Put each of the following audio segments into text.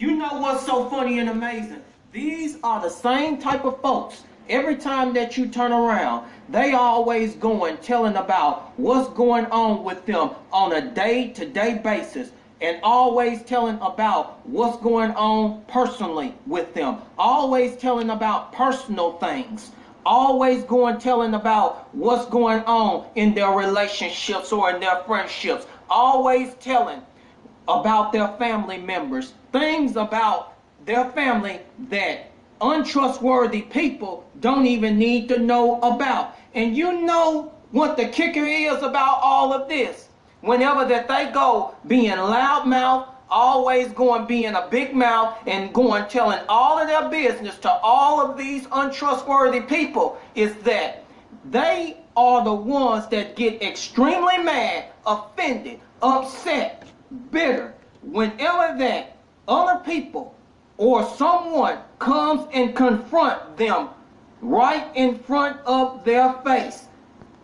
You know what's so funny and amazing? These are the same type of folks. Every time that you turn around, they always going telling about what's going on with them on a day-to-day basis and always telling about what's going on personally with them. Always telling about personal things. Always going telling about what's going on in their relationships or in their friendships. Always telling about their family members, things about their family that untrustworthy people don't even need to know about. And you know what the kicker is about all of this? Whenever that they go being loudmouth, always going being a big mouth and going telling all of their business to all of these untrustworthy people is that they are the ones that get extremely mad, offended, upset, bitter whenever that other people or someone comes and confront them right in front of their face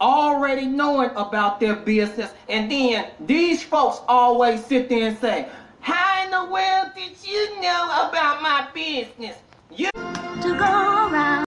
already knowing about their business and then these folks always sit there and say how in the world did you know about my business you to go around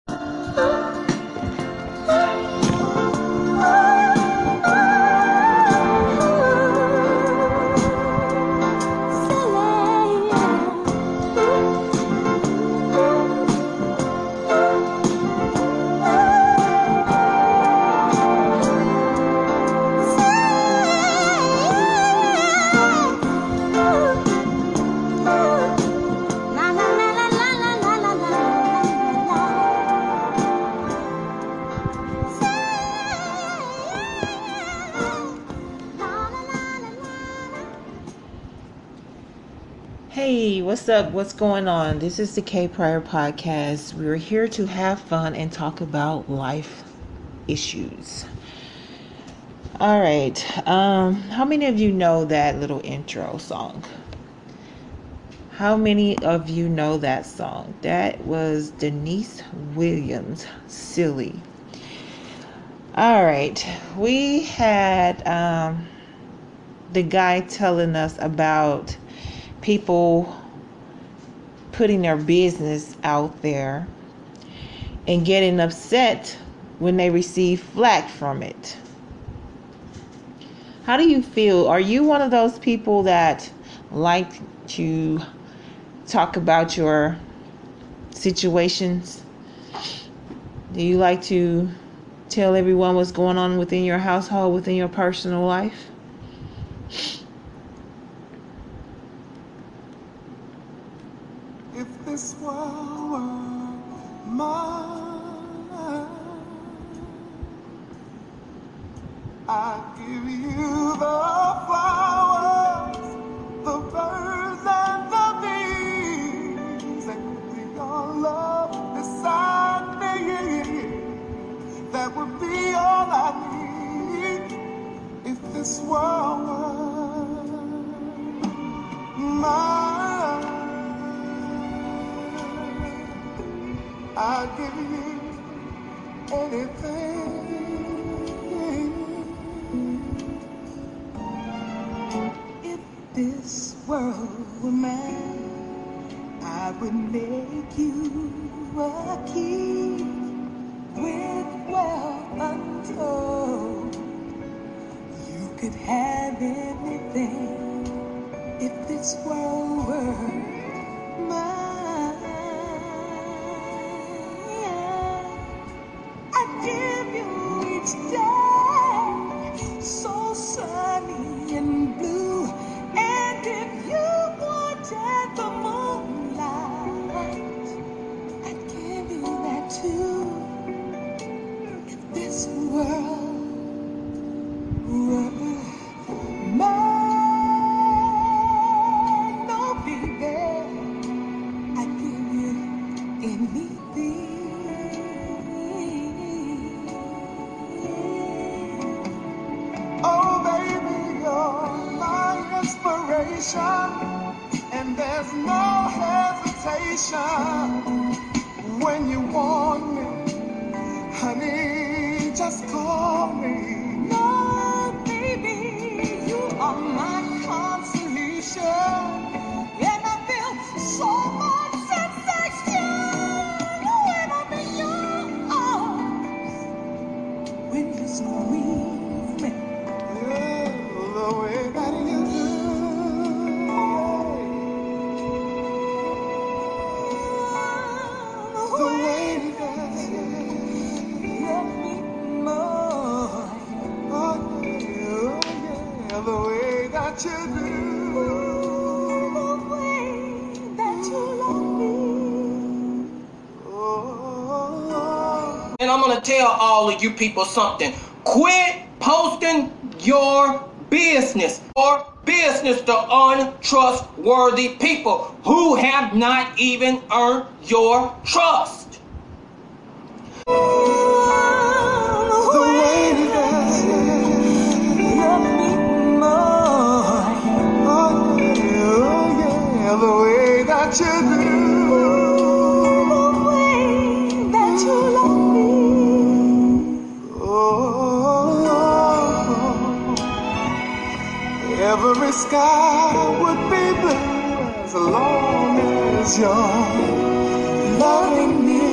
what's up? What's going on? This is the K Prior Podcast. We're here to have fun and talk about life issues. All right. Um, how many of you know that little intro song? How many of you know that song? That was Deniece Williams, Silly. All right. We had um, the guy telling us about people putting their business out there and getting upset when they receive flack from it. How do you feel? Are you one of those people that like to talk about your situations? Do you like to tell everyone what's going on within your household, within your personal life? This world were mine, I would make you a king with wealth untold. You could have anything if this world were and I'm gonna tell all of you people something. Quit posting your business or business to untrustworthy people who have not even earned your trust. The way that you love sky would be blue as long as you're loving me.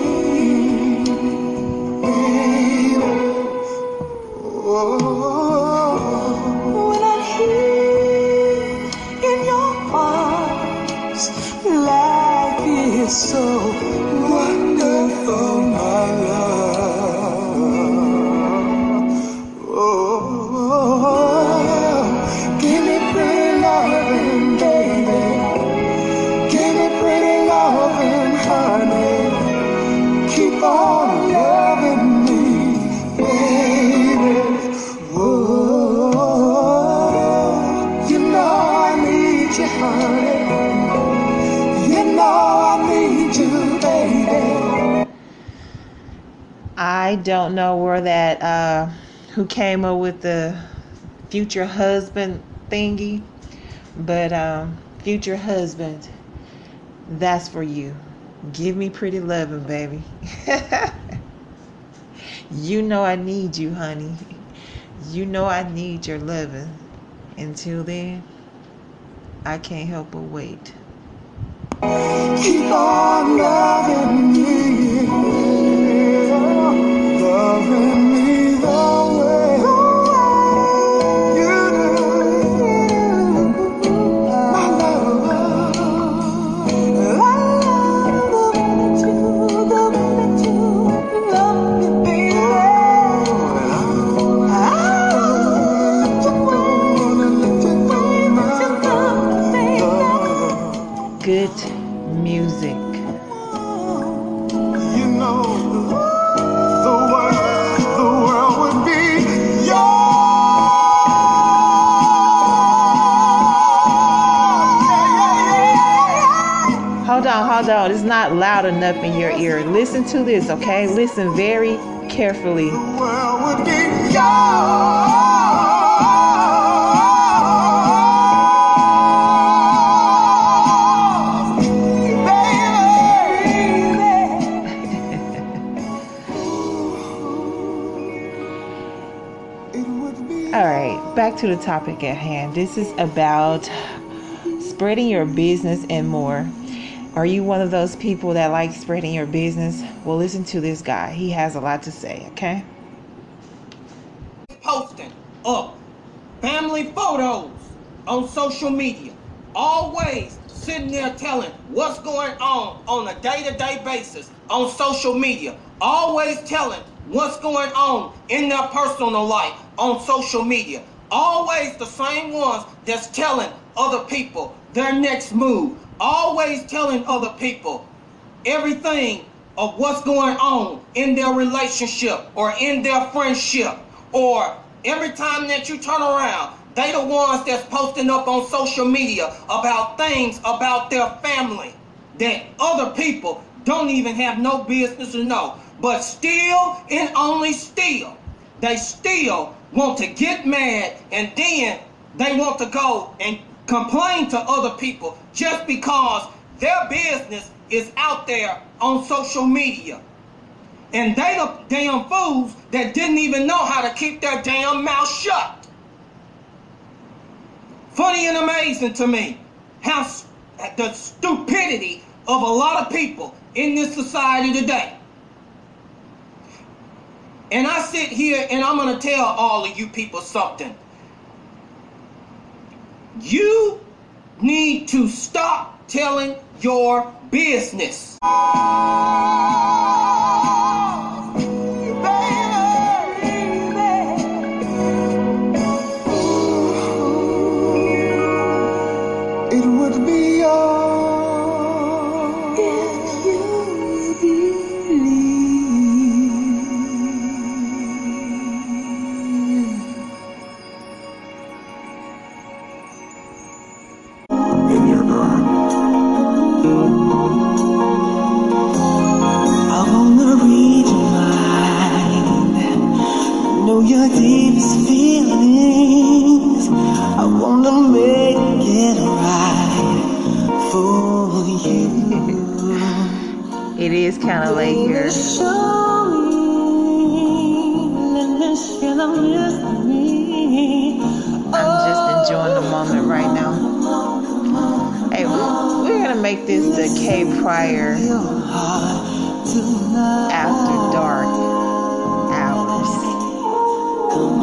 Oh. When I'm here in your arms, so don't know where that uh who came up with the future husband thingy, but um future husband, that's for you. Give me pretty loving, baby. you know I need you, honey. You know I need your loving. Until then, I can't help but wait. Keep on loving me, On. It's not loud enough in your ear. Listen to this, okay? Listen very carefully. All right, back to the topic at hand. This is about spreading your business and more. Are you one of those people that like spreading your business? Well, listen to this guy. He has a lot to say, okay? posting up family photos on social media. Always sitting there telling what's going on on a day-to-day basis on social media. Always telling what's going on in their personal life on social media. Always the same ones that's telling other people their next move. Always telling other people everything of what's going on in their relationship or in their friendship. Or every time that you turn around they the ones that's posting up on social media about things about their family that other people don't even have no business to know. But still and only still they still want to get mad and then they want to go and complain to other people just because their business is out there on social media. And they the damn fools that didn't even know how to keep their damn mouth shut. Funny and amazing to me how the stupidity of a lot of people in this society today. And I sit here and I'm going to tell all of you people something. You need to stop telling your business. It would be I wanna make it It is kind of late here. I'm just enjoying the moment right now. Hey, we're gonna make this the K Prior after dark.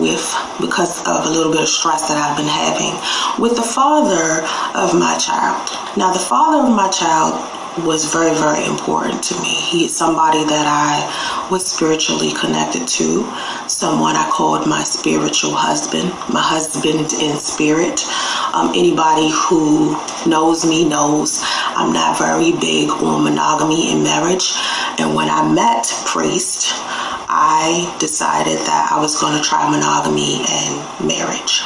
with because of a little bit of stress that I've been having with the father of my child. Now, the father of my child was very, very important to me. He is somebody that I was spiritually connected to, someone I called my spiritual husband, my husband in spirit. Um, anybody who knows me knows I'm not very big on monogamy in marriage. And when I met Priest, I decided that I was going to try monogamy and marriage.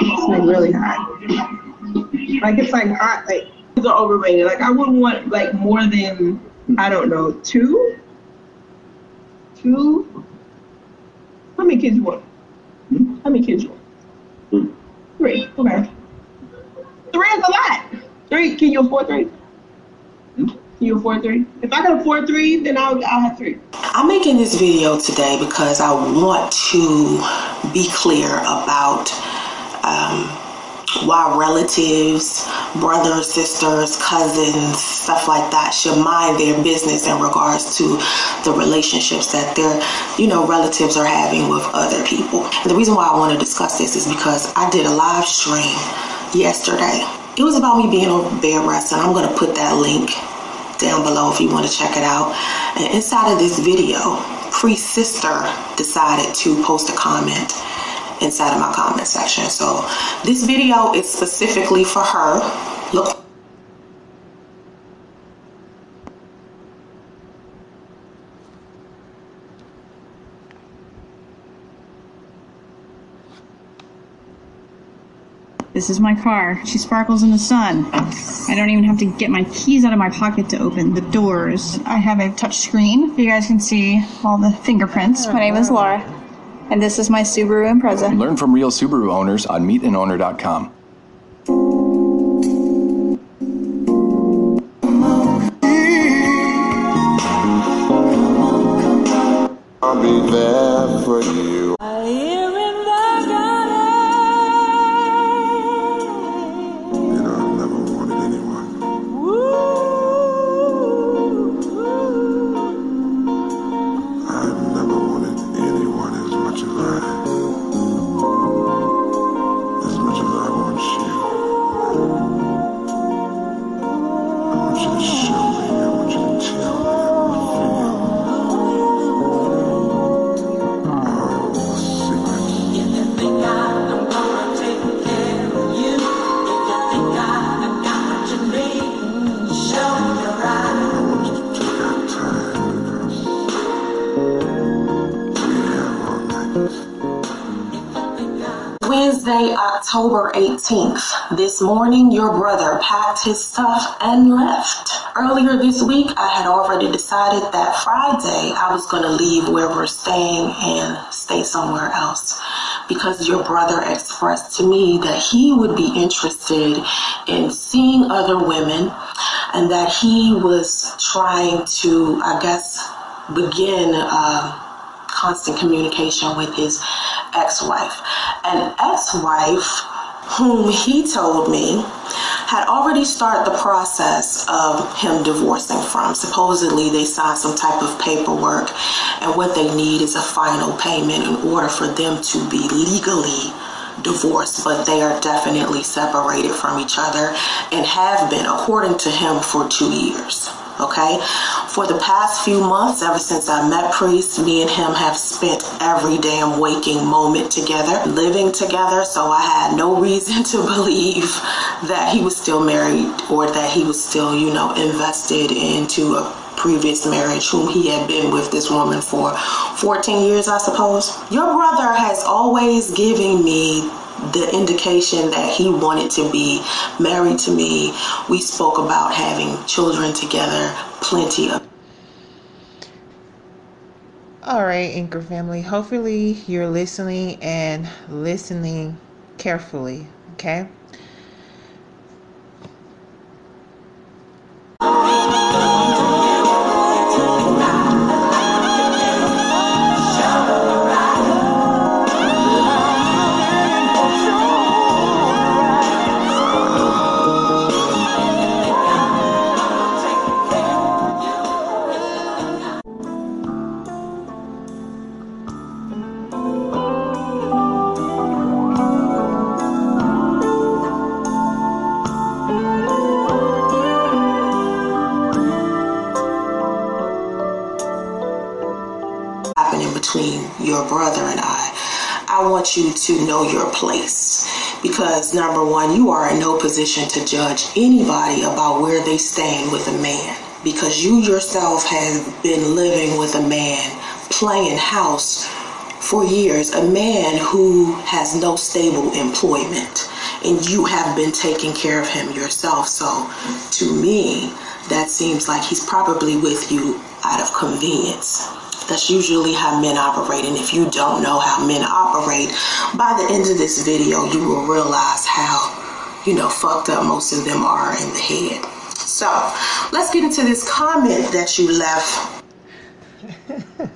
It's like really hot. Like it's like hot. Like are overrated. Like I wouldn't want like more than I don't know two. Two. How many kids you want? How many kids you want? Three. Okay. Three is a lot. Three. Can you afford three? You afford three? If I can afford three, then I'll I'll have three. I'm making this video today because I want to be clear about um, why relatives, brothers, sisters, cousins, stuff like that should mind their business in regards to the relationships that their, you know, relatives are having with other people. And the reason why I want to discuss this is because I did a live stream yesterday. It was about me being on bed rest, and I'm going to put that link down below if you want to check it out. And inside of this video, Priest's sister decided to post a comment inside of my comment section. So this video is specifically for her. Look. This is my car. She sparkles in the sun. I don't even have to get my keys out of my pocket to open the doors. I have a touch screen. You guys can see all the fingerprints. My name is Laura, and this is my Subaru Impreza. Learn from real Subaru owners on meetanowner.com. I'll be there for you. You October 18th. This morning, your brother packed his stuff and left. Earlier this week, I had already decided that Friday I was going to leave where we're staying and stay somewhere else because your brother expressed to me that he would be interested in seeing other women and that he was trying to, I guess, begin. Um, constant communication with his ex-wife. An ex-wife whom he told me had already started the process of him divorcing from. Supposedly they signed some type of paperwork and what they need is a final payment in order for them to be legally divorced, but they are definitely separated from each other and have been, according to him, for two years. Okay? For the past few months, ever since I met Priest, me and him have spent every damn waking moment together, living together, so I had no reason to believe that he was still married or that he was still, you know, invested into a previous marriage whom he had been with this woman for 14 years, I suppose. Your brother has always given me the indication that he wanted to be married to me. We spoke about having children together, plenty of All right, Anchor family. Hopefully, you're listening and listening carefully. Okay. You to know your place because number one, you are in no position to judge anybody about where they stand with a man because you yourself have been living with a man playing house for years, a man who has no stable employment and you have been taking care of him yourself. So to me, that seems like he's probably with you out of convenience. That's usually how men operate. And if you don't know how men operate, by the end of this video, you will realize how, you know, fucked up most of them are in the head. So let's get into this comment that you left.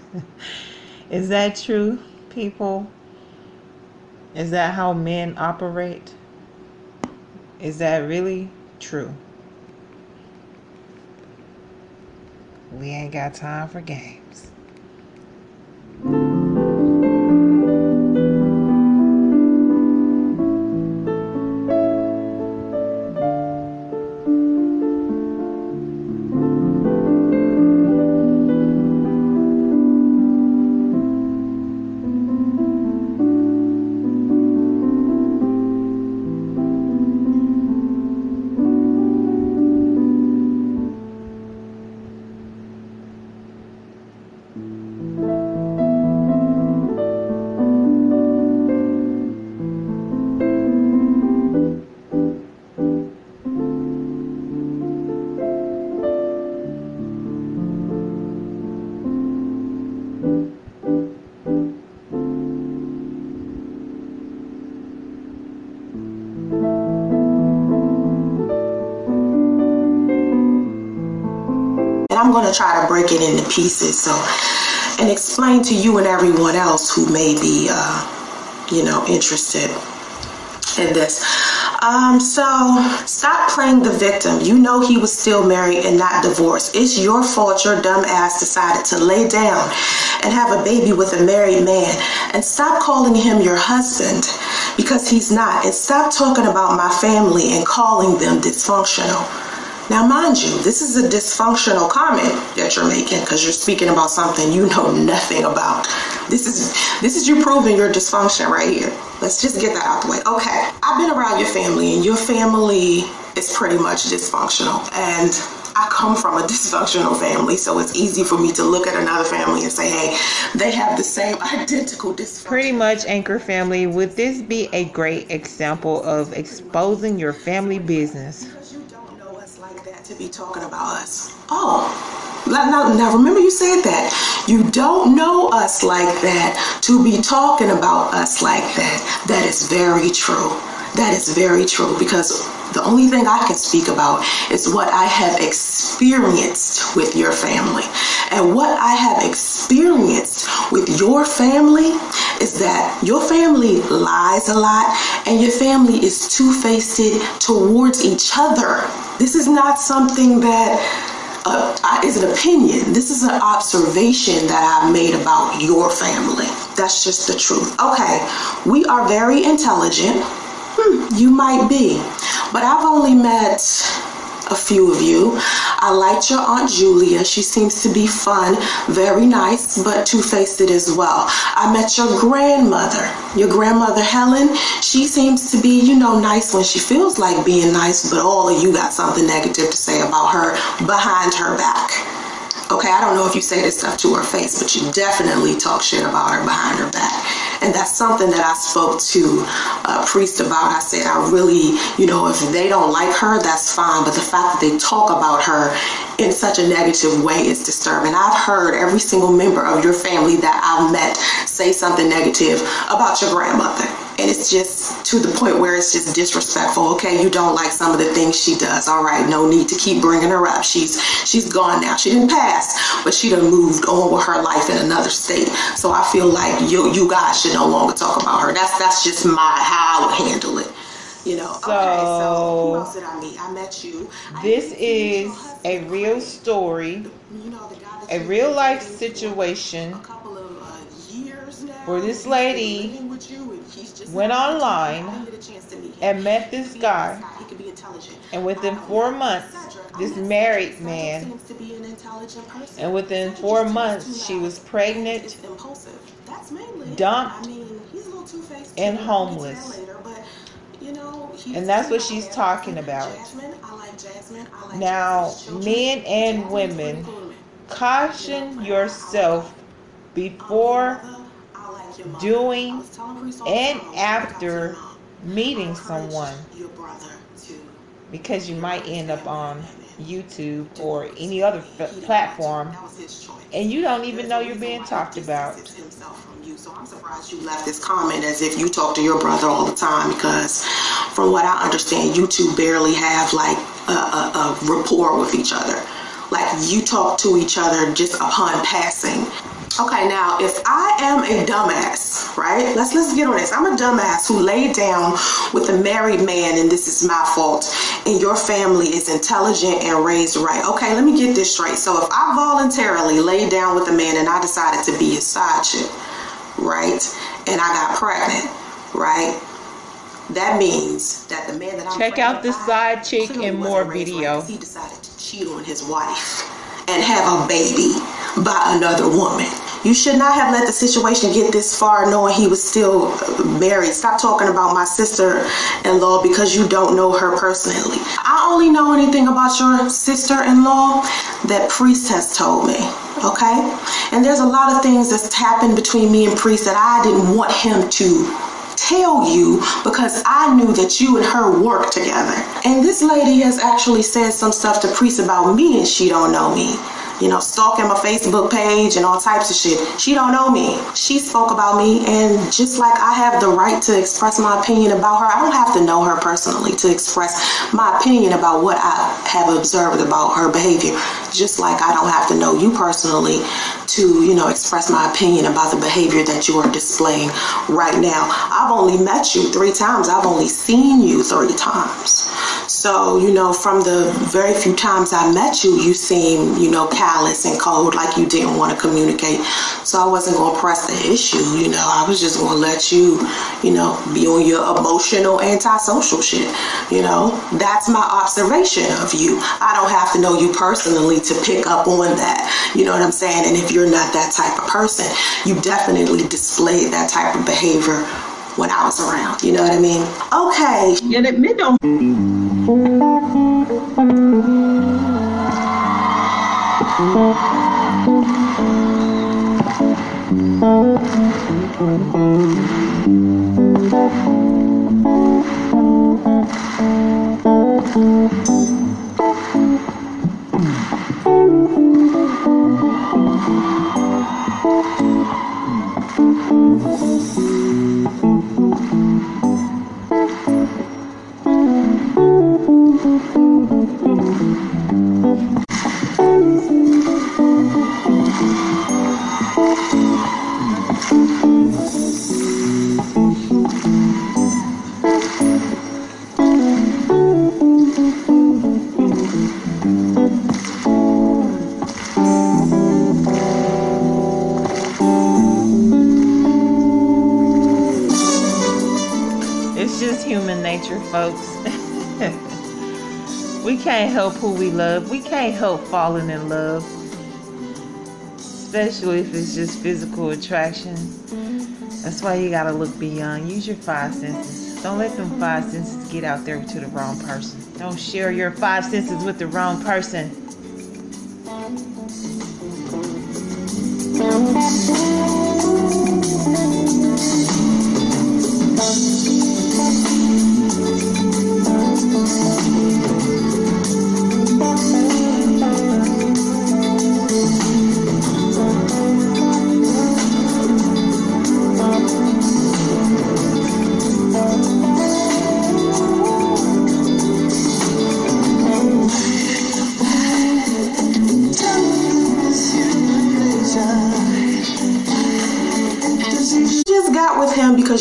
Is that true, people? Is that how men operate? Is that really true? We ain't got time for games. Try to break it into pieces so and explain to you and everyone else who may be, uh, you know, interested in this. Um, so stop playing the victim. You know he was still married and not divorced. It's your fault your dumb ass decided to lay down and have a baby with a married man. And stop calling him your husband because he's not. And stop talking about my family and calling them dysfunctional. Now, mind you, this is a dysfunctional comment that you're making because you're speaking about something you know nothing about. This is this is you proving your dysfunction right here. Let's just get that out the way. Okay, I've been around your family, and your family is pretty much dysfunctional, and I come from a dysfunctional family, so it's easy for me to look at another family and say, "Hey, they have the same identical dysfunction." Pretty much, Anchor family, would this be a great example of exposing your family business? Because you don't know us like that to be talking about us. Oh, now, now, remember you said that. You don't know us like that to be talking about us like that. That is very true. That is very true because the only thing I can speak about is what I have experienced with your family. And what I have experienced with your family is that your family lies a lot and your family is two faced towards each other. This is not something that uh, is an opinion. This is an observation that I've made about your family. That's just the truth. Okay, we are very intelligent. Hmm, you might be, but I've only met a few of you. I liked your Aunt Julia. She seems to be fun, very nice, but two faced as well. I met your grandmother, your grandmother Helen. She seems to be, you know, nice when she feels like being nice, but all of you got something negative to say about her behind her back. Okay, I don't know if you say this stuff to her face, but you definitely talk shit about her behind her back. And that's something that I spoke to a priest about. I said, I really, you know, if they don't like her, that's fine. But the fact that they talk about her in such a negative way is disturbing. I've heard every single member of your family that I've met say something negative about your grandmother. And it's just to the point where it's just disrespectful. Okay, you don't like some of the things she does. All right, no need to keep bringing her up. She's she's gone now. She didn't pass, but she done moved on with her life in another state. So I feel like you you guys should no longer talk about her. That's that's just my how I would handle it. You know. okay, so who else did I meet? I met you. I This is a real story, You know, the guy that a real life situation a couple of uh, years now. where this lady living with you and he's just went online I didn't get a chance to meet him. and met this guy. he could be intelligent. And within four months, this married man- seems to be an intelligent person. And within four months, she was pregnant, It's impulsive. That's mainly dumped, I mean, he's a little two-faced and too. I'll get to homeless. that later, but, you know, And that's what she's talking about. Jasmine, I like Jasmine. I like Now, men and women, pretty cool to caution yourself um, before doing and after meeting someone because you might end up on YouTube or any other f- platform and you don't even know you're being talked about. So I'm surprised you left this comment as if you talk to your brother all the time because from what I understand, you two barely have like a, a, a rapport with each other. Like you talk to each other just upon passing. Okay, now if I am a dumbass, right? Let's let's get on this. I'm a dumbass who laid down with a married man and this is my fault. And your family is intelligent and raised right. Okay, let me get this straight. So if I voluntarily laid down with a man and I decided to be his side chick, right? And I got pregnant, right? That means that the man that I'm Check out this side chick and more raised right he decided to cheat on his wife and have a baby by another woman. You should not have let the situation get this far knowing he was still married. Stop talking about my sister in law because you don't know her personally. I only know anything about your sister in law that Priest has told me. Okay? And there's a lot of things that's happened between me and Priest that I didn't want him to tell you because I knew that you and her work together. And this lady has actually said some stuff to Priest about me and she don't know me. You know, stalking my Facebook page and all types of shit. She don't know me. She spoke about me and just like I have the right to express my opinion about her, I don't have to know her personally to express my opinion about what I have observed about her behavior. Just like I don't have to know you personally to, you know, express my opinion about the behavior that you are displaying right now. I've only met you three times. I've only seen you three times. So, you know, from the very few times I met you, you seem, you know, callous and cold, like you didn't want to communicate. So I wasn't going to press the issue, you know. I was just going to let you, you know, be on your emotional, antisocial shit, you know. That's my observation of you. I don't have to know you personally to pick up on that. You know what I'm saying? And if you're not that type of person, you definitely displayed that type of behavior when I was around. You know what I mean? Okay. Yeah, that men don't. It's just human nature, folks. We can't help who we love. We can't help falling in love. Especially if it's just physical attraction. That's why you gotta look beyond. Use your five senses. Don't let them five senses get out there to the wrong person. Don't share your five senses with the wrong person. You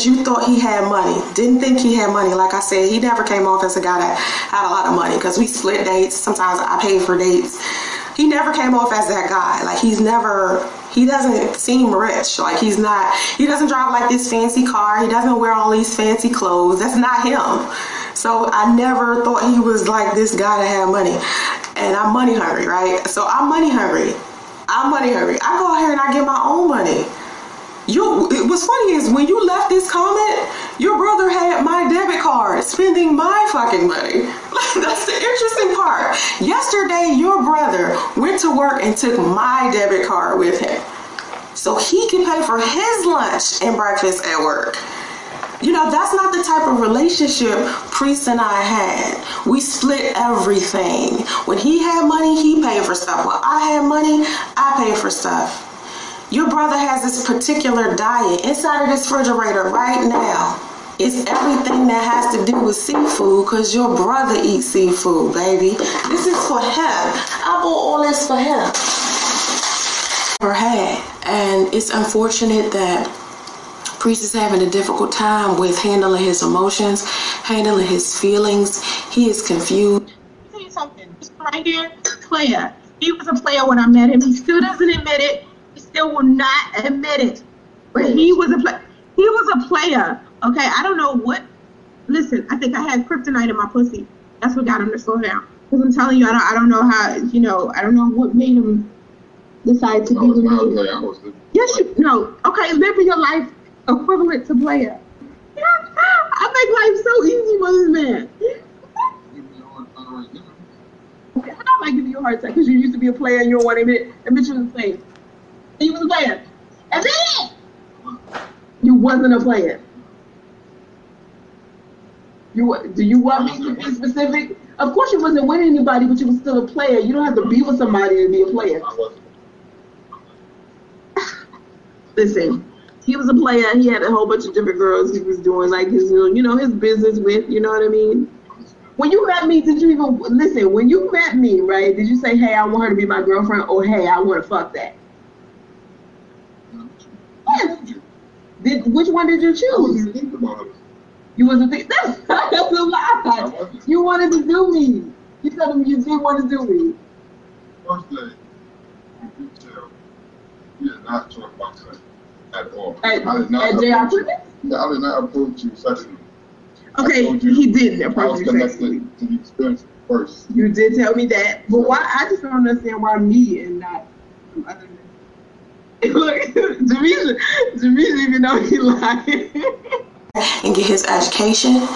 you thought he had money. Didn't think he had money. Like I said, he never came off as a guy that had a lot of money because we split dates. Sometimes I paid for dates. He never came off as that guy. Like he's never. He doesn't seem rich. Like he's not. He doesn't drive like this fancy car. He doesn't wear all these fancy clothes. That's not him. So I never thought he was like this guy that had money. And I'm money hungry, right? So I'm money hungry. I'm money hungry. I go out here and I get my own money. You, it- what's funny is when you left this comment, your brother had my debit card spending my fucking money. That's the interesting part. Yesterday, your brother went to work and took my debit card with him so he can pay for his lunch and breakfast at work. You know, that's not the type of relationship Priest and I had. We split everything. When he had money, he paid for stuff. When I had money, I paid for stuff. Your brother has this particular diet inside of this refrigerator right now. It's everything that has to do with seafood because your brother eats seafood, baby. This is for him. I bought all this for him. Never had. And it's unfortunate that Priest is having a difficult time with handling his emotions, handling his feelings. He is confused. tell you something. Right here, player. He was a player when I met him. He still doesn't admit it. Still will not admit it. But he was a player. He was a player. Okay, I don't know what. Listen, I think I had kryptonite in my pussy. That's what got him to slow down. Because I'm telling you, I don't, I don't know how. You know, I don't know what made him decide to I be was with me. player. I was living. Yes, you no. Okay, living your life equivalent to player. I make life so easy for this man. living your I was living. Okay, I don't like giving you a hard time because you used to be a player and you don't want to admit it. Admit you was a you was a player. Admit it! You wasn't a player. You do you want me to be specific? Of course you wasn't with anybody, but you was still a player. You don't have to be with somebody to be a player. Listen, he was a player. He had a whole bunch of different girls he was doing like his, you know, his business with. You know what I mean? When you met me, did you even listen? When you met me, right? Did you say, "Hey, I want her to be my girlfriend," or "Hey, I want to fuck that"? Yes. Did which one did you oh, wasn't choose? thinking. You wasn't think that's that's a lie. You wanted to do me. You told me you did want to do me. First day, you tell we did not talk about sex at all. At, I did not at JR approach you. Yeah, I did not approach you sexually. Okay, you he didn't approach you sexually. to the experience first. You did tell me that, but why? I just don't understand why me and not some other. Look, Demetria, Demetria even though he lying. and get his education,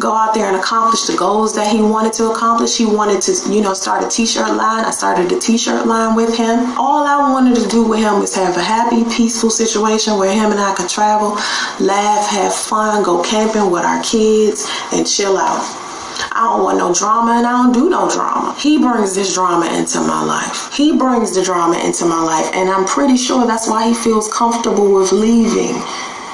go out there and accomplish the goals that he wanted to accomplish. He wanted to, you know, start a t-shirt line. I started a t-shirt line with him. All I wanted to do with him was have a happy, peaceful situation where him and I could travel, laugh, have fun, go camping with our kids, and chill out. I don't want no drama and I don't do no drama. He brings this drama into my life. He brings the drama into my life, and I'm pretty sure that's why he feels comfortable with leaving.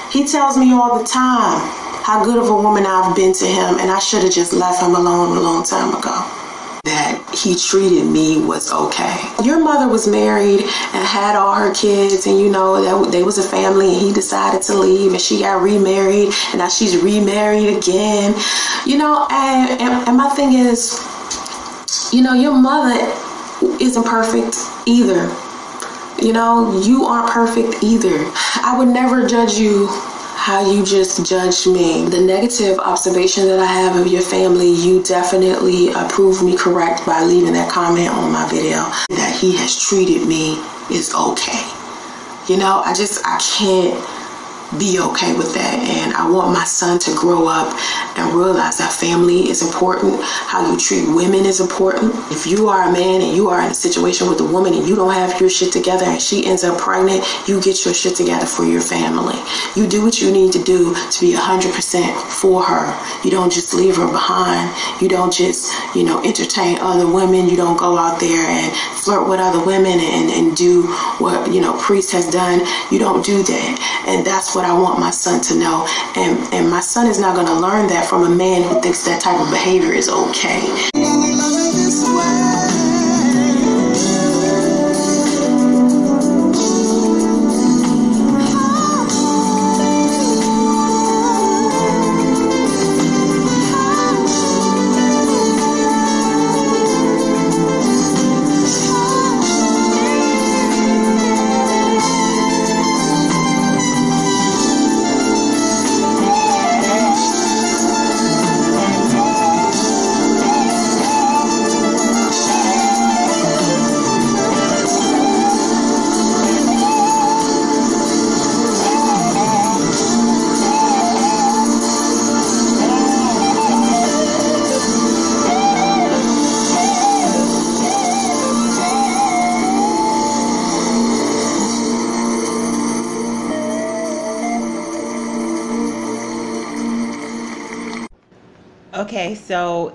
He tells me all the time how good of a woman I've been to him, and I should have just left him alone a long time ago. That he treated me was okay. Your mother was married and had all her kids, and you know that they was a family, and he decided to leave, and she got remarried, and now she's remarried again. You know, and, and, and my thing is, you know, your mother isn't perfect either. You know, you aren't perfect either. I would never judge you how you just judged me. The negative observation that I have of your family, you definitely uh, proved me correct by leaving that comment on my video that he has treated me is okay. You know, I just, I can't be okay with that. And I want my son to grow up and realize that family is important. How you treat women is important. If you are a man and you are in a situation with a woman and you don't have your shit together and she ends up pregnant, you get your shit together for your family. You do what you need to do to be 100% for her. You don't just leave her behind. You don't just, you know, entertain other women. You don't go out there and flirt with other women and, and do what, you know, Priest has done. You don't do that. And that's what I want my son to know. And, and my son is not going to learn that from a man who thinks that type of behavior is. Okay,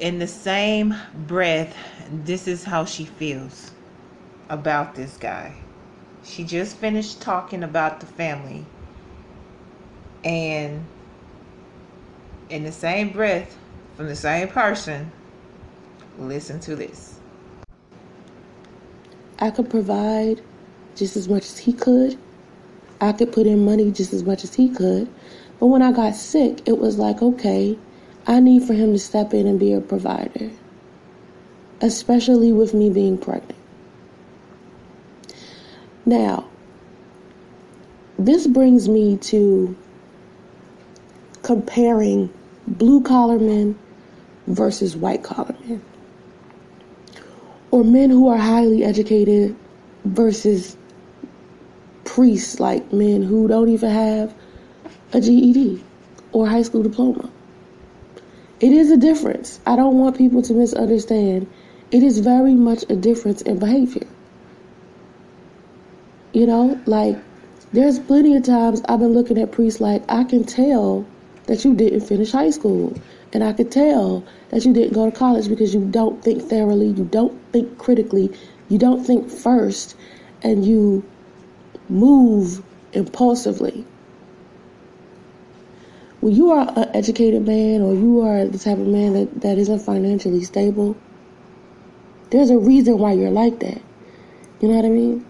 in the same breath, this is how she feels about this guy. She just finished talking about the family. And in the same breath, from the same person, listen to this. I could provide just as much as he could. I could put in money just as much as he could. But when I got sick, it was like, okay, I need for him to step in and be a provider, especially with me being pregnant. Now, this brings me to comparing blue collar men versus white collar men, or men who are highly educated versus priests like men who don't even have a GED or high school diploma. It is a difference. I don't want people to misunderstand. It is very much a difference in behavior. You know, like there's plenty of times I've been looking at priests like I can tell that you didn't finish high school. And I could tell that you didn't go to college because you don't think thoroughly, you don't think critically, you don't think first, and you move impulsively when you are an educated man or you are the type of man that, that isn't financially stable, there's a reason why you're like that. You know what I mean?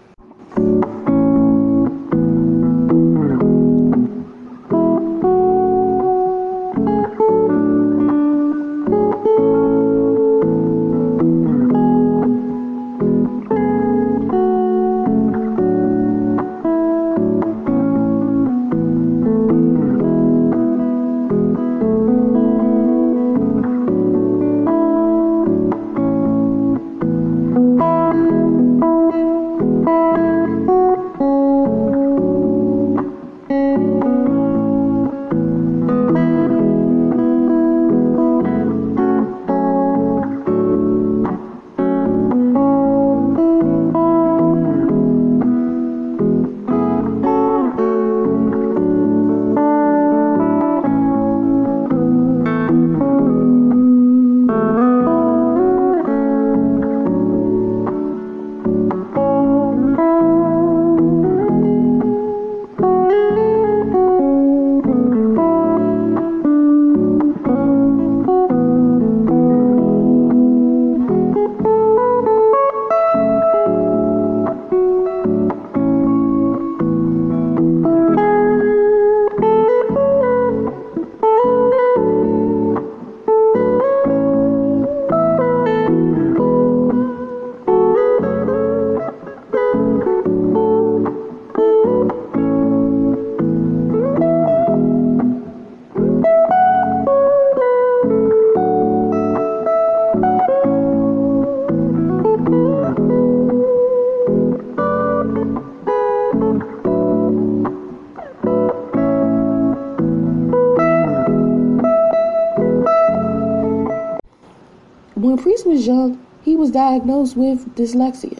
Diagnosed with dyslexia.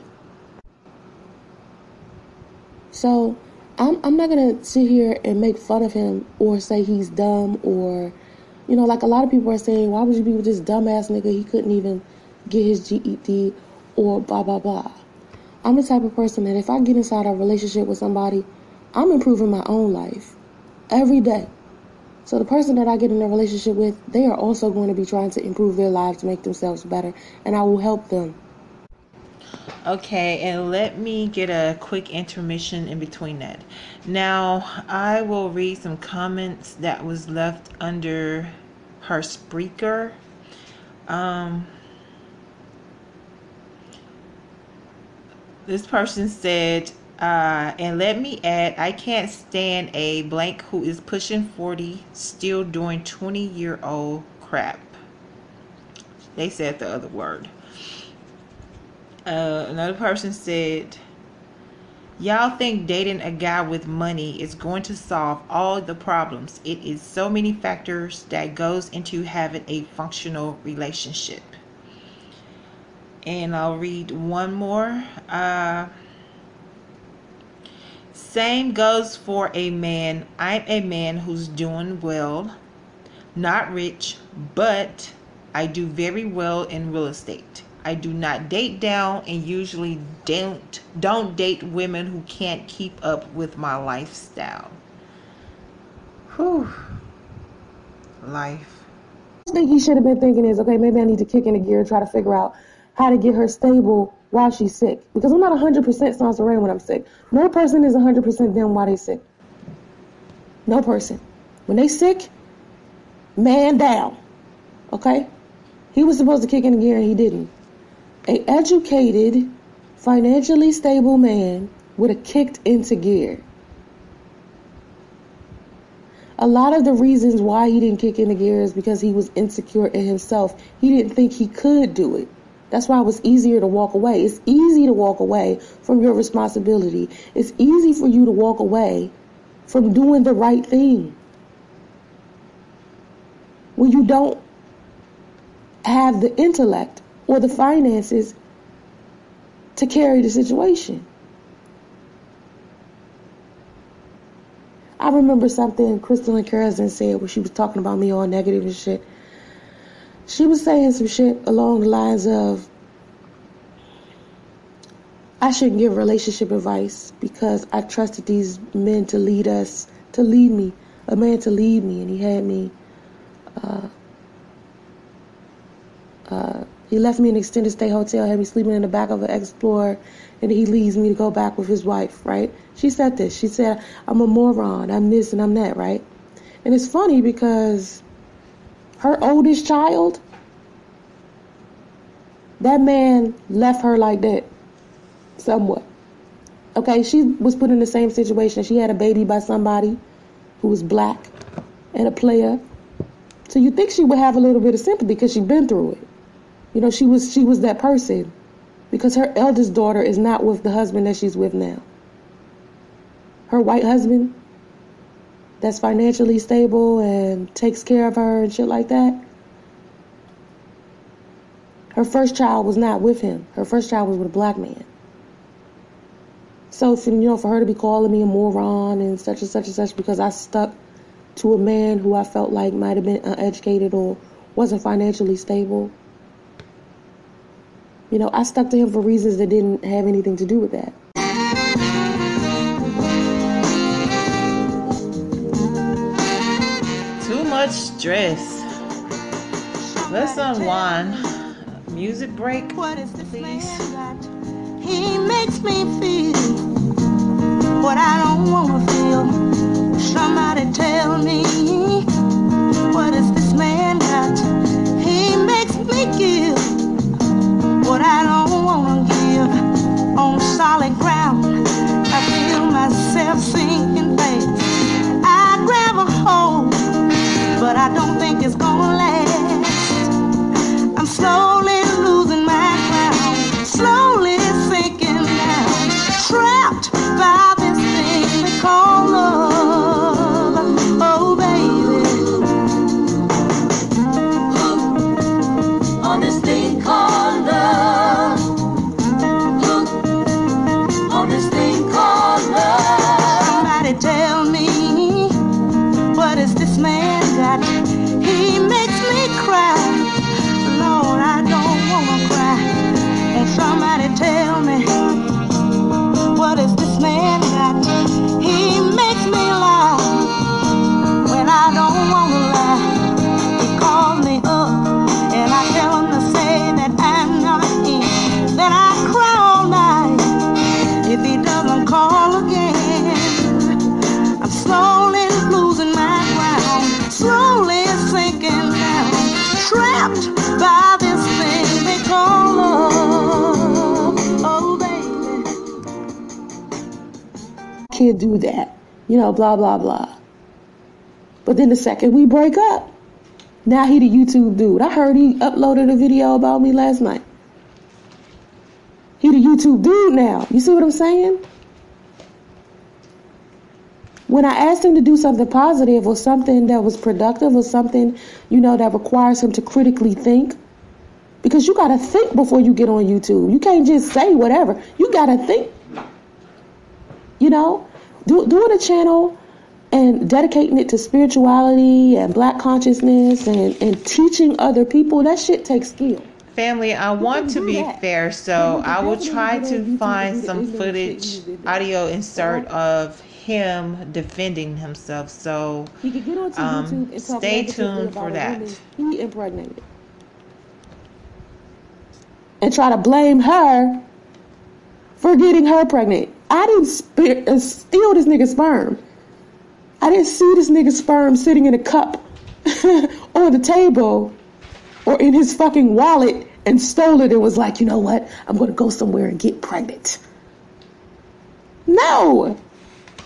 So I'm I'm not gonna sit here and make fun of him or say he's dumb or you know, like a lot of people are saying, why would you be with this dumbass nigga? He couldn't even get his GED or blah blah blah. I'm the type of person that if I get inside a relationship with somebody, I'm improving my own life every day. So the person that I get in a relationship with, they are also going to be trying to improve their lives to make themselves better, and I will help them. Okay, and let me get a quick intermission in between that. Now, I will read some comments that was left under her Spreaker. Um, this person said, uh, and let me add, I can't stand a blank who is pushing 40, still doing 20 year old crap. They said the other word. Uh, another person said, Y'all think dating a guy with money is going to solve all the problems. It is so many factors that goes into having a functional relationship. And I'll read one more. Uh, same goes for a man. I'm a man who's doing well, not rich, but I do very well in real estate. I do not date down and usually don't don't date women who can't keep up with my lifestyle. Whew. Life. I think he should have been thinking is, okay, maybe I need to kick into gear and try to figure out how to get her stable while she's sick. Because I'm not 100% Sansa Rain when I'm sick. No person is 100% them while they sick. No person. When they sick, man down. Okay? He was supposed to kick into gear and he didn't. A educated, financially stable man would have kicked into gear. A lot of the reasons why he didn't kick into gear is because he was insecure in himself. He didn't think he could do it. That's why it was easier to walk away. It's easy to walk away from your responsibility. It's easy for you to walk away from doing the right thing. When you don't have the intellect or the finances to carry the situation. I remember something Crystal and said when she was talking about me all negative and shit. She was saying some shit along the lines of I shouldn't give relationship advice because I trusted these men to lead us, to lead me, a man to lead me, and he had me. Uh, uh, he left me in an extended stay hotel, had me sleeping in the back of an Explorer, and he leaves me to go back with his wife, right? She said this. She said, I'm a moron, I'm this and I'm that, right? And it's funny because her oldest child, that man left her like that, somewhat. Okay, she was put in the same situation. She had a baby by somebody who was black and a player. So you think she would have a little bit of sympathy because she'd been through it. You know, she was she was that person because her eldest daughter is not with the husband that she's with now. Her white husband that's financially stable and takes care of her and shit like that. Her first child was not with him. Her first child was with a black man. So, you know, for her to be calling me a moron and such and such and such because I stuck to a man who I felt like might have been uneducated or wasn't financially stable. You know, I stuck to him for reasons that didn't have anything to do with that. Stress. Let's unwind. Music break, please. He makes me feel what I don't wanna blah, blah, blah. But then the second we break up, now he the YouTube dude. I heard he uploaded a video about me last night. He the YouTube dude now. You see what I'm saying? When I asked him to do something positive or something that was productive or something, you know, that requires him to critically think, because you got to think before you get on YouTube. You can't just say whatever. You got to think. You know, do, doing a channel and dedicating it to spirituality and black consciousness and, and teaching other people, that shit takes skill. Family, I want to be fair, so I will try to find some footage, audio insert of him defending himself. So He could get onto um, YouTube and talk stay tuned for that. He impregnated. And try to blame her for getting her pregnant. I didn't spe- uh, steal this nigga's sperm. I didn't see this nigga's sperm sitting in a cup on the table or in his fucking wallet and stole it and was like, you know what? I'm gonna go somewhere and get pregnant. No!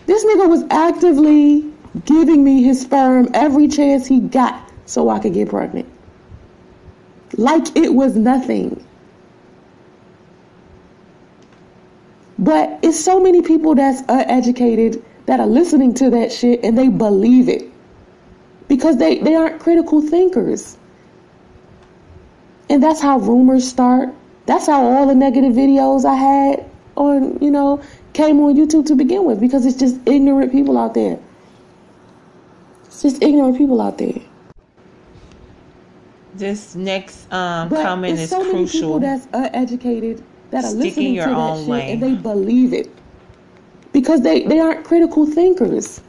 This nigga was actively giving me his sperm every chance he got so I could get pregnant. Like it was nothing. But it's so many people that's uneducated that are listening to that shit and they believe it. Because they, they aren't critical thinkers. And that's how rumors start. That's how all the negative videos I had on, you know, came on YouTube to begin with because it's just ignorant people out there. It's just ignorant people out there. This next um, But comment it's is so many people crucial. that's uneducated that are listening your to that own shit lane. and they believe it because they, they aren't critical thinkers.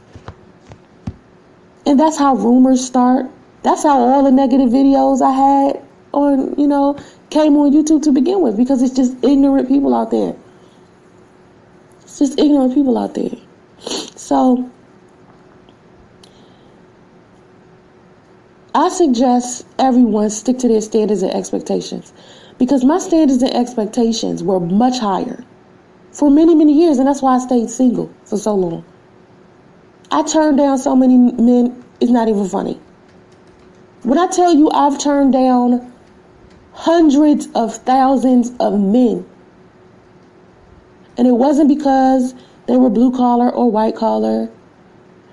And that's how rumors start. That's how all the negative videos I had on, you know, came on YouTube to begin with because it's just ignorant people out there. It's just ignorant people out there. So I suggest everyone stick to their standards and expectations because my standards and expectations were much higher for many, many years, and that's why I stayed single for so long. I turned down so many men, it's not even funny. When I tell you I've turned down hundreds of thousands of men, and it wasn't because they were blue collar or white collar,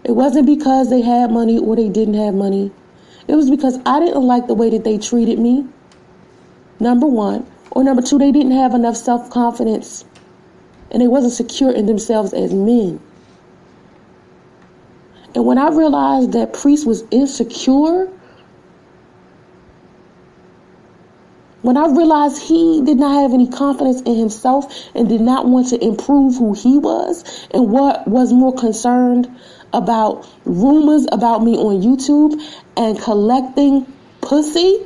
it wasn't because they had money or they didn't have money. It was because I didn't like the way that they treated me. Number one. Or number two, they didn't have enough self confidence and they wasn't secure in themselves as men. And when I realized that Priest was insecure, when I realized he did not have any confidence in himself and did not want to improve who he was, and what was more concerned about rumors about me on YouTube and collecting pussy,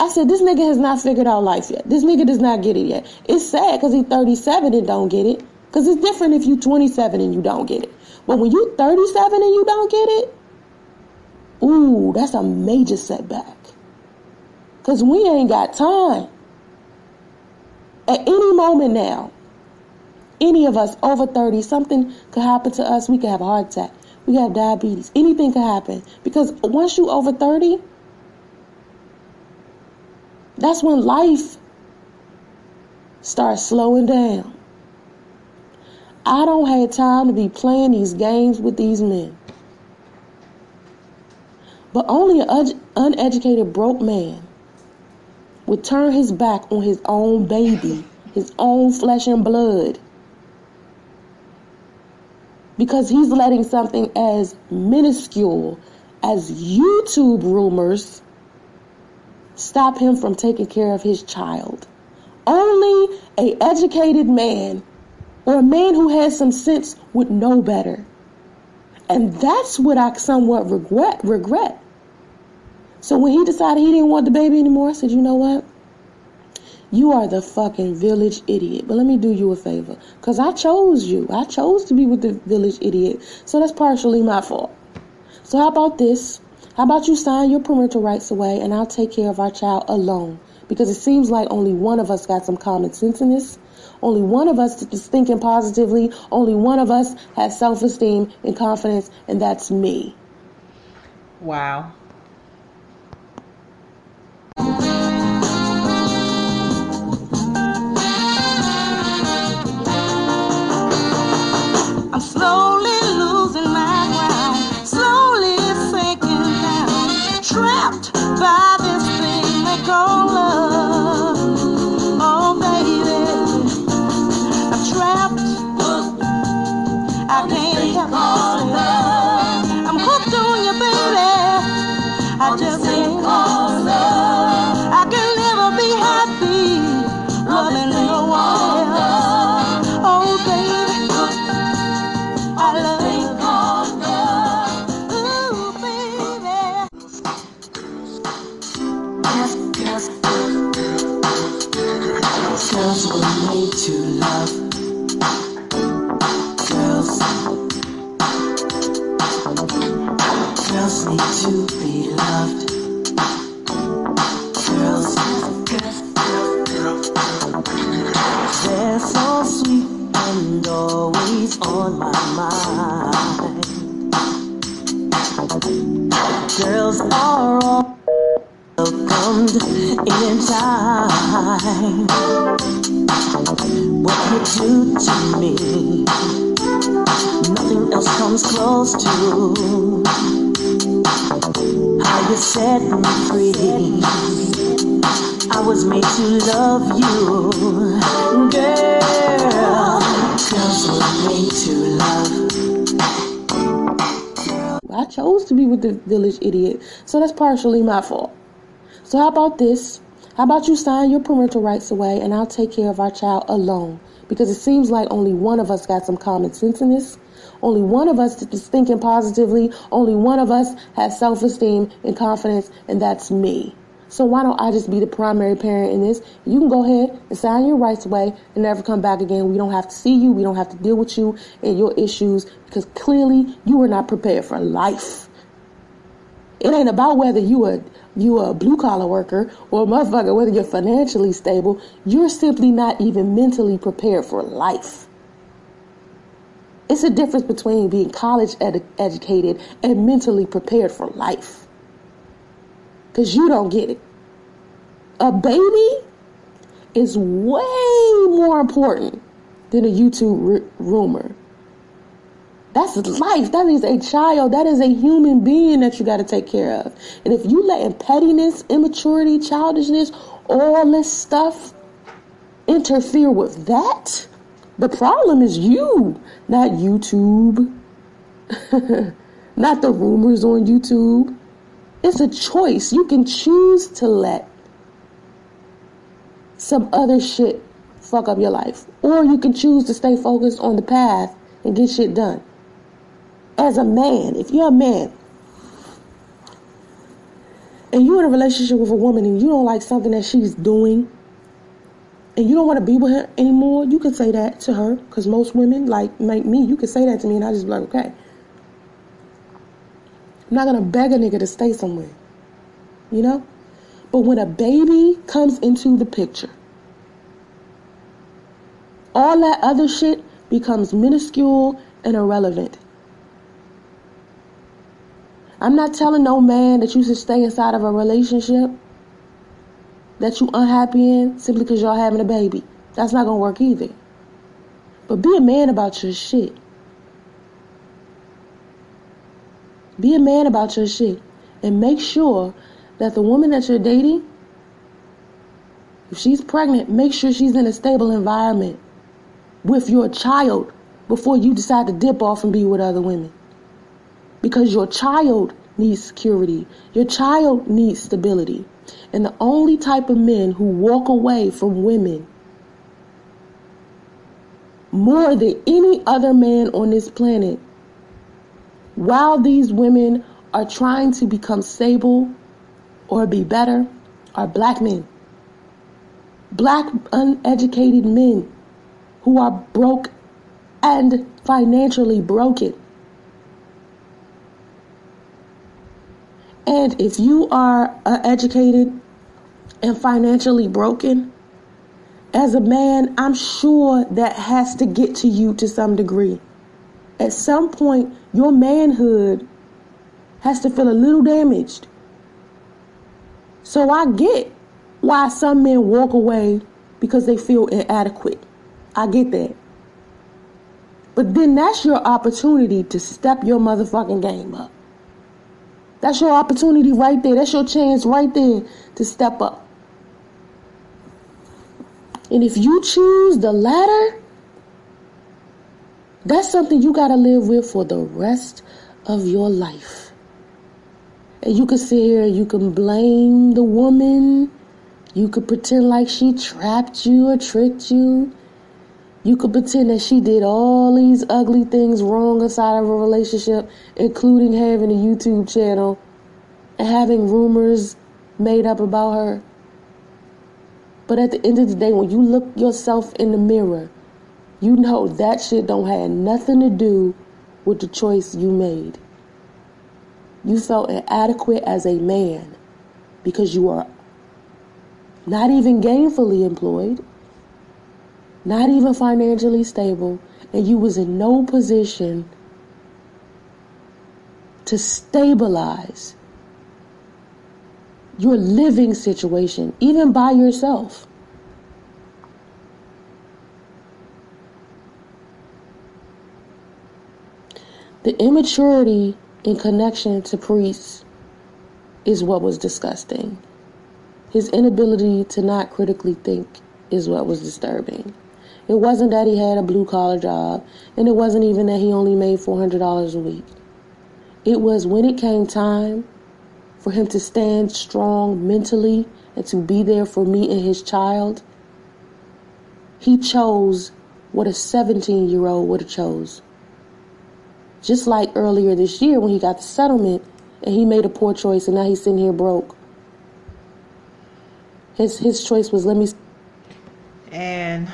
I said, this nigga has not figured out life yet. This nigga does not get it yet. It's sad because he's 37 and don't get it. Because it's different if you 27 and you don't get it. But when you 37 and you don't get it, ooh, that's a major setback. Because we ain't got time. At any moment now, any of us over 30, something could happen to us. We could have a heart attack. We could have diabetes. Anything could happen. Because once you over 30, that's when life starts slowing down. I don't have time to be playing these games with these men. But only an uneducated broke man would turn his back on his own baby, his own flesh and blood, because he's letting something as minuscule as YouTube rumors stop him from taking care of his child. Only a educated man or a man who has some sense would know better. And that's what I somewhat regret regret. So when he decided he didn't want the baby anymore, I said, you know what? You are the fucking village idiot. But let me do you a favor. Because I chose you. I chose to be with the village idiot. So that's partially my fault. So how about this? How about you sign your parental rights away and I'll take care of our child alone? Because it seems like only one of us got some common sense in this. Only one of us is thinking positively. Only one of us has self esteem and confidence, and that's me. Wow. Were made to love. You set me free. I was made to love you, girl. Girls were made to love. I chose to be with the village idiot, so that's partially my fault. So how about this? How about you sign your parental rights away and I'll take care of our child alone? Because it seems like only one of us got some common sense in this. Only one of us is thinking positively. Only one of us has self esteem and confidence, and that's me. So why don't I just be the primary parent in this? You can go ahead and sign your rights away and never come back again. We don't have to see you. We don't have to deal with you and your issues because clearly you are not prepared for life. It ain't about whether you are you are a blue collar worker or a motherfucker, whether you're financially stable. You're simply not even mentally prepared for life. It's a difference between being college ed- educated and mentally prepared for life. Because you don't get it. A baby is way more important than a YouTube r- rumor. That's life. That is a child. That is a human being that you got to take care of. And if you letting pettiness, immaturity, childishness, all this stuff interfere with that, the problem is you, not YouTube, not the rumors on YouTube. It's a choice. You can choose to let some other shit fuck up your life, or you can choose to stay focused on the path and get shit done. As a man, if you're a man and you're in a relationship with a woman and you don't like something that she's doing and you don't want to be with her anymore, you can say that to her. Because most women, like, like me, you can say that to me and I just be like, okay. I'm not going to beg a nigga to stay somewhere. You know? But when a baby comes into the picture, all that other shit becomes minuscule and irrelevant. I'm not telling no man that you should stay inside of a relationship that you unhappy in simply because y'all having a baby. That's not gonna work either. But be a man about your shit. Be a man about your shit. And make sure that the woman that you're dating, if she's pregnant, make sure she's in a stable environment with your child before you decide to dip off and be with other women. Because your child needs security. Your child needs stability. And the only type of men who walk away from women more than any other man on this planet while these women are trying to become stable or be better are black men. Black uneducated men who are broke and financially broken. And if you are uh, educated and financially broken, As a man, I'm sure that has to get to you to some degree. At some point, your manhood has to feel a little damaged. So I get why some men walk away because they feel inadequate. I get that. But then that's your opportunity to step your motherfucking game up. That's your opportunity right there. That's your chance right there to step up. And if you choose the latter, that's something you got to live with for the rest of your life. And you can sit here, you can blame the woman, you could pretend like she trapped you or tricked you. You could pretend that she did all these ugly things wrong inside of a relationship, including having a YouTube channel and having rumors made up about her. But at the end of the day, when you look yourself in the mirror, you know that shit don't have nothing to do with the choice you made. You felt inadequate as a man because you are not even gainfully employed, not even financially stable, and you was in no position to stabilize your living situation, even by yourself. The immaturity in connection to priests is what was disgusting. His inability to not critically think is what was disturbing. It wasn't that he had a blue collar job, and it wasn't even that he only made $400 a week. It was when it came time for him to stand strong mentally and to be there for me and his child, he chose what a 17 year old would have chose. Just like earlier this year when he got the settlement and he made a poor choice and now he's sitting here broke. His his choice was let me And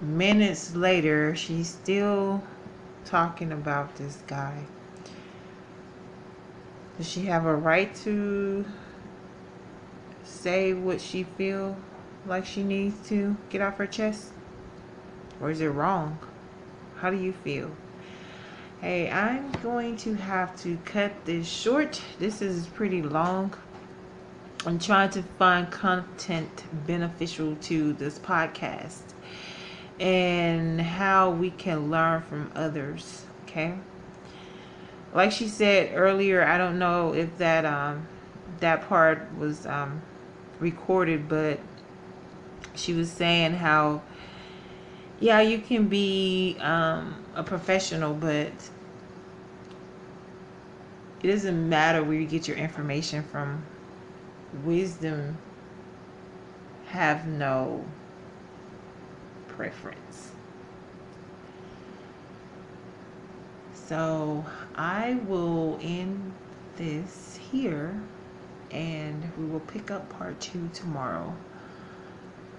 minutes later, she's still talking about this guy. Does she have a right to say what she feel like she needs to get off her chest? Or is it wrong? How do you feel? Hey, I'm going to have to cut this short. This is pretty long. I'm trying to find content beneficial to this podcast and how we can learn from others. Okay like she said earlier, I don't know if that um that part was um recorded, but she was saying how yeah, you can be um a professional, but it doesn't matter where you get your information from. Wisdom have no preference. So I will end this here and we will pick up part two tomorrow.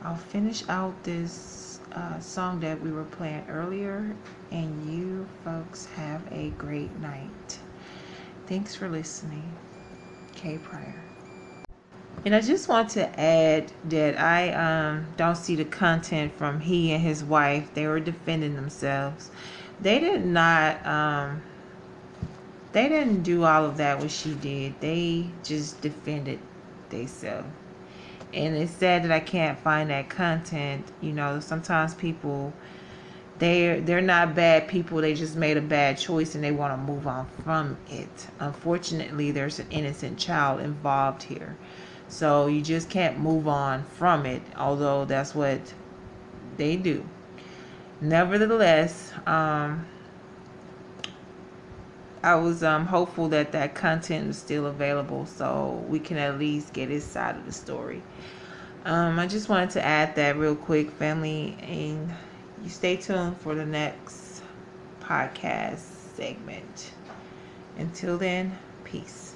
I'll finish out this uh, song that we were playing earlier, and you folks have a great night. Thanks for listening. K Pryor. And I just want to add that I um, don't see the content from he and his wife. They were defending themselves. They did not um they didn't do all of that what she did. They just defended themselves and it's sad that i can't find that content. You know sometimes people they're they're not bad people. They just made a bad choice and they want to move on from it. Unfortunately there's an innocent child involved here so you just can't move on from it although that's what they do nevertheless, um, I was um, hopeful that that content was still available so we can at least get his side of the story. Um, I just wanted to add that real quick, family, and you stay tuned for the next podcast segment. Until then, peace.